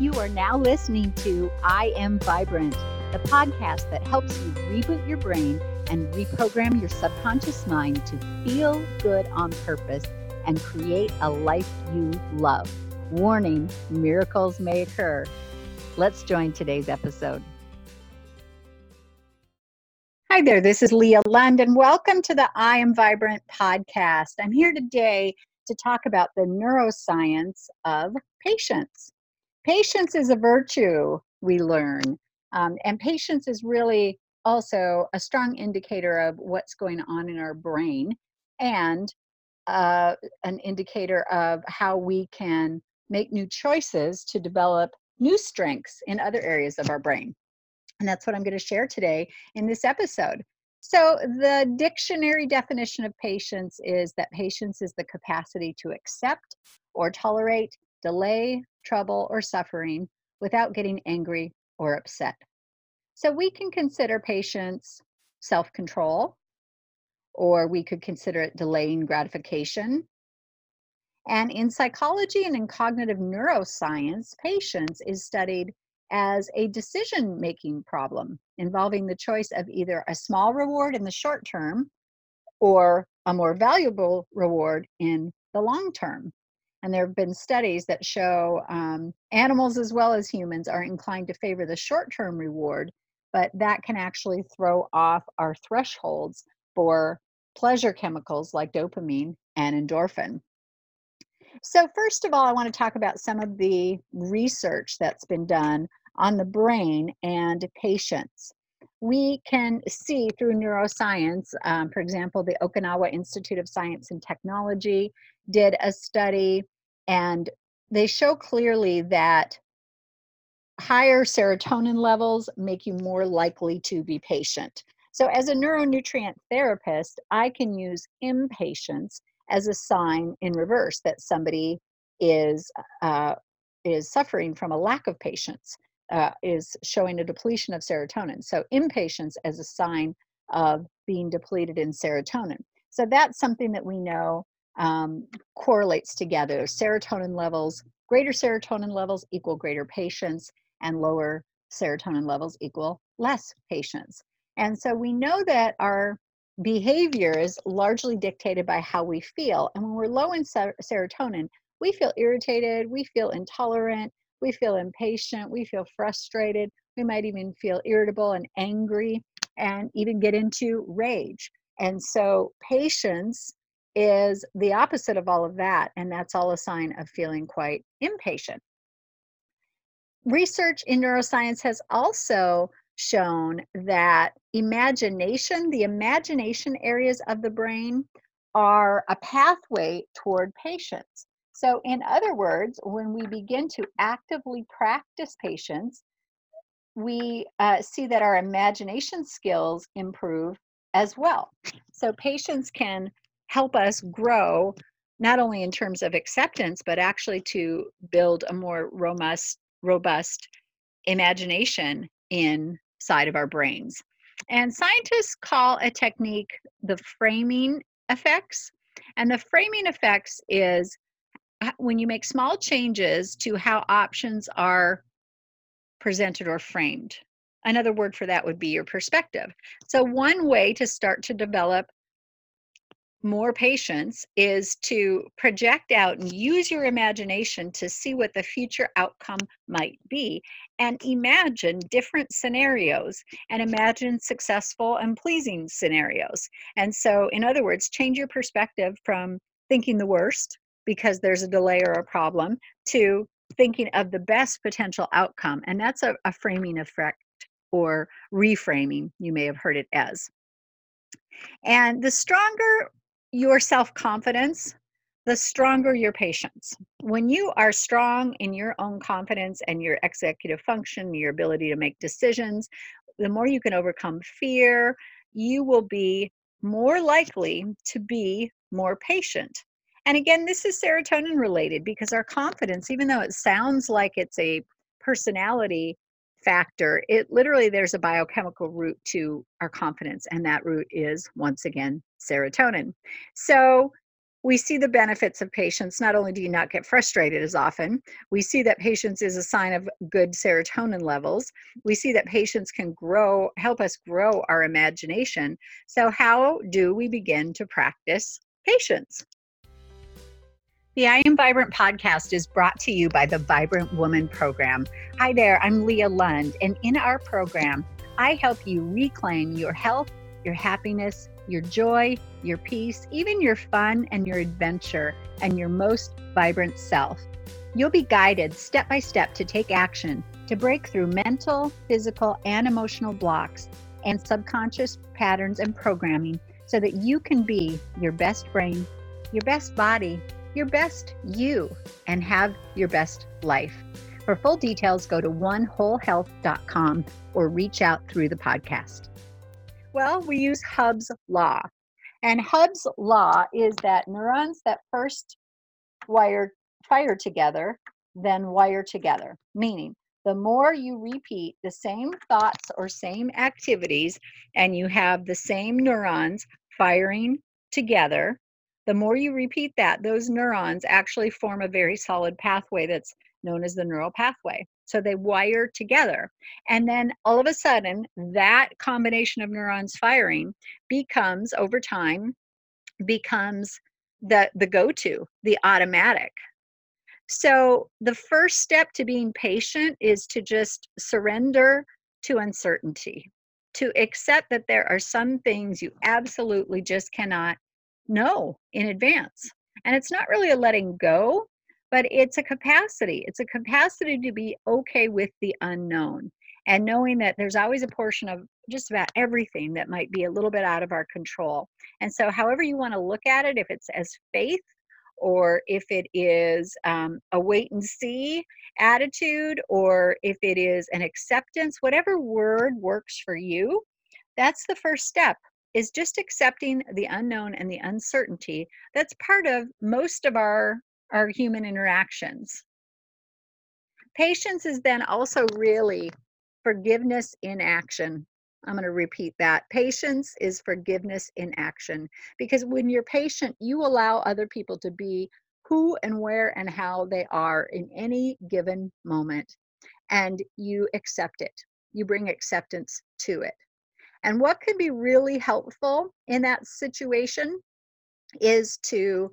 You are now listening to I Am Vibrant, the podcast that helps you reboot your brain and reprogram your subconscious mind to feel good on purpose and create a life you love. Warning miracles may occur. Let's join today's episode. Hi there, this is Leah Lund, and welcome to the I Am Vibrant podcast. I'm here today to talk about the neuroscience of patience. Patience is a virtue, we learn. Um, and patience is really also a strong indicator of what's going on in our brain and uh, an indicator of how we can make new choices to develop new strengths in other areas of our brain. And that's what I'm going to share today in this episode. So, the dictionary definition of patience is that patience is the capacity to accept or tolerate delay, trouble, or suffering without getting angry or upset. So we can consider patience self control, or we could consider it delaying gratification. And in psychology and in cognitive neuroscience, patience is studied as a decision making problem involving the choice of either a small reward in the short term or a more valuable reward in the long term. And there have been studies that show um, animals as well as humans are inclined to favor the short term reward, but that can actually throw off our thresholds for pleasure chemicals like dopamine and endorphin. So, first of all, I want to talk about some of the research that's been done on the brain and patience. We can see through neuroscience, um, for example, the Okinawa Institute of Science and Technology did a study and they show clearly that higher serotonin levels make you more likely to be patient. So, as a neuronutrient therapist, I can use impatience as a sign in reverse that somebody is uh, is suffering from a lack of patience, uh, is showing a depletion of serotonin. So, impatience as a sign of being depleted in serotonin. So, that's something that we know um, correlates together. Serotonin levels, greater serotonin levels equal greater patience, and lower serotonin levels equal less patience. And so we know that our behavior is largely dictated by how we feel. And when we're low in ser- serotonin, we feel irritated, we feel intolerant, we feel impatient, we feel frustrated, we might even feel irritable and angry, and even get into rage. And so, patience is the opposite of all of that, and that's all a sign of feeling quite impatient. Research in neuroscience has also shown that imagination, the imagination areas of the brain, are a pathway toward patience. So, in other words, when we begin to actively practice patience, we uh, see that our imagination skills improve as well. So, patience can help us grow not only in terms of acceptance but actually to build a more robust robust imagination inside of our brains. And scientists call a technique the framing effects. And the framing effects is uh, when you make small changes to how options are presented or framed. Another word for that would be your perspective. So one way to start to develop more patience is to project out and use your imagination to see what the future outcome might be and imagine different scenarios and imagine successful and pleasing scenarios. And so, in other words, change your perspective from thinking the worst because there's a delay or a problem to thinking of the best potential outcome. And that's a, a framing effect or reframing, you may have heard it as. And the stronger your self confidence, the stronger your patience. When you are strong in your own confidence and your executive function, your ability to make decisions, the more you can overcome fear, you will be more likely to be more patient. And again, this is serotonin related because our confidence, even though it sounds like it's a personality factor, it literally there's a biochemical root to our confidence, and that root is once again serotonin. So we see the benefits of patience. Not only do you not get frustrated as often, we see that patience is a sign of good serotonin levels. We see that patience can grow, help us grow our imagination. So, how do we begin to practice patience? The I Am Vibrant podcast is brought to you by the Vibrant Woman Program. Hi there, I'm Leah Lund, and in our program, I help you reclaim your health, your happiness, your joy, your peace, even your fun and your adventure, and your most vibrant self. You'll be guided step by step to take action to break through mental, physical, and emotional blocks and subconscious patterns and programming so that you can be your best brain, your best body, your best you, and have your best life. For full details, go to onewholehealth.com or reach out through the podcast. Well, we use Hebb's law. And Hebb's law is that neurons that first wire fire together then wire together, meaning the more you repeat the same thoughts or same activities and you have the same neurons firing together, the more you repeat that, those neurons actually form a very solid pathway that's known as the neural pathway. So they wire together. And then all of a sudden, that combination of neurons firing becomes, over time, becomes the, the go to, the automatic. So the first step to being patient is to just surrender to uncertainty, to accept that there are some things you absolutely just cannot know in advance. And it's not really a letting go, but it's a capacity. It's a capacity to be okay with the unknown and knowing that there's always a portion of just about everything that might be a little bit out of our control. And so, however you want to look at it, if it's as faith or if it is um, a wait and see attitude or if it is an acceptance, whatever word works for you, that's the first step is just accepting the unknown and the uncertainty that's part of most of our our human interactions. Patience is then also really forgiveness in action. I'm going to repeat that. Patience is forgiveness in action because when you're patient, you allow other people to be who and where and how they are in any given moment, and you accept it. You bring acceptance to it. And what can be really helpful in that situation is to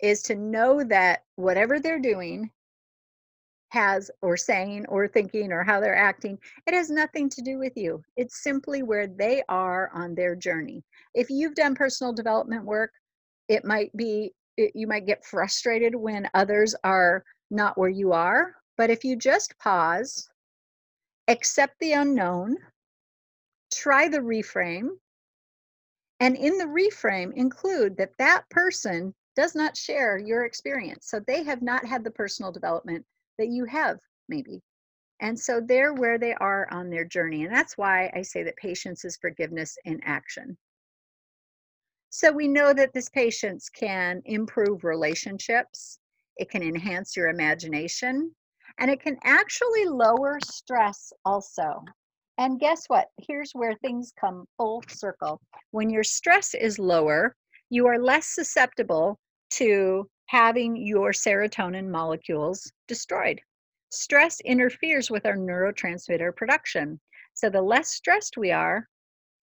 is to know that whatever they're doing has or saying or thinking or how they're acting it has nothing to do with you. It's simply where they are on their journey. If you've done personal development work it might be it, you might get frustrated when others are not where you are but if you just pause accept the unknown try the reframe and in the reframe include that that person does not share your experience. So they have not had the personal development that you have, maybe. And so they're where they are on their journey. And that's why I say that patience is forgiveness in action. So we know that this patience can improve relationships, it can enhance your imagination, and it can actually lower stress also. And guess what? Here's where things come full circle. When your stress is lower, you are less susceptible to having your serotonin molecules destroyed. Stress interferes with our neurotransmitter production. So the less stressed we are,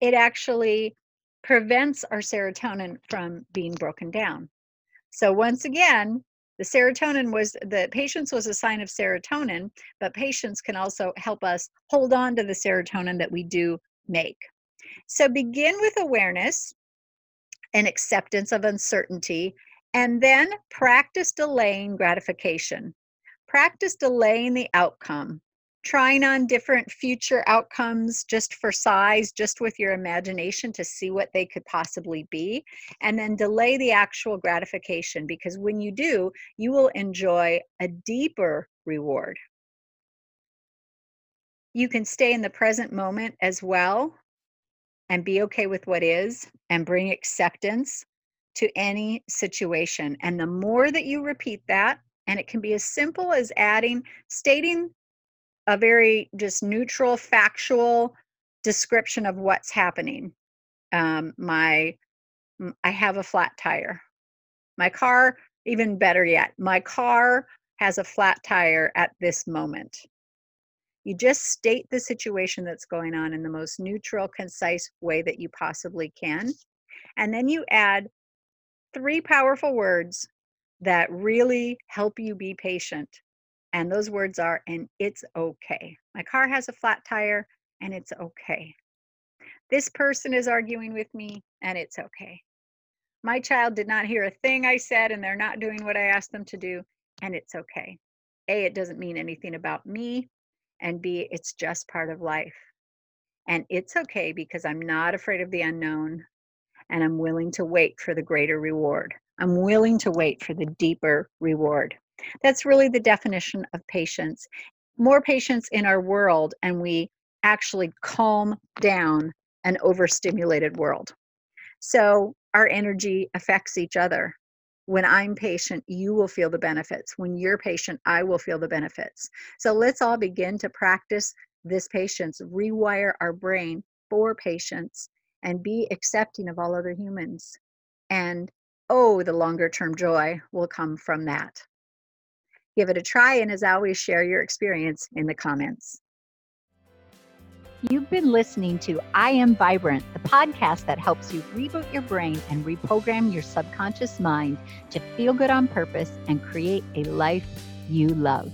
it actually prevents our serotonin from being broken down. So once again, the serotonin was the patience was a sign of serotonin, but patience can also help us hold on to the serotonin that we do make. So begin with awareness and acceptance of uncertainty, and then practice delaying gratification. Practice delaying the outcome, trying on different future outcomes just for size, just with your imagination to see what they could possibly be, and then delay the actual gratification because when you do, you will enjoy a deeper reward. You can stay in the present moment as well and be okay with what is and bring acceptance to any situation. And the more that you repeat that, and it can be as simple as adding, stating a very just neutral, factual description of what's happening. Um, my, I have a flat tire. My car, even better yet, my car has a flat tire at this moment. You just state the situation that's going on in the most neutral, concise way that you possibly can. And then you add three powerful words that really help you be patient. And those words are, and it's okay. My car has a flat tire, and it's okay. This person is arguing with me, and it's okay. My child did not hear a thing I said, and they're not doing what I asked them to do, and it's okay. A, it doesn't mean anything about me, and B, it's just part of life. And it's okay because I'm not afraid of the unknown and I'm willing to wait for the greater reward. I'm willing to wait for the deeper reward. That's really the definition of patience. More patience in our world, and we actually calm down an overstimulated world. So our energy affects each other. When I'm patient, you will feel the benefits. When you're patient, I will feel the benefits. So let's all begin to practice this patience, rewire our brain for patience, and be accepting of all other humans. And oh, the longer term joy will come from that. Give it a try, and as always, share your experience in the comments. You've been listening to I Am Vibrant, the podcast that helps you reboot your brain and reprogram your subconscious mind to feel good on purpose and create a life you love.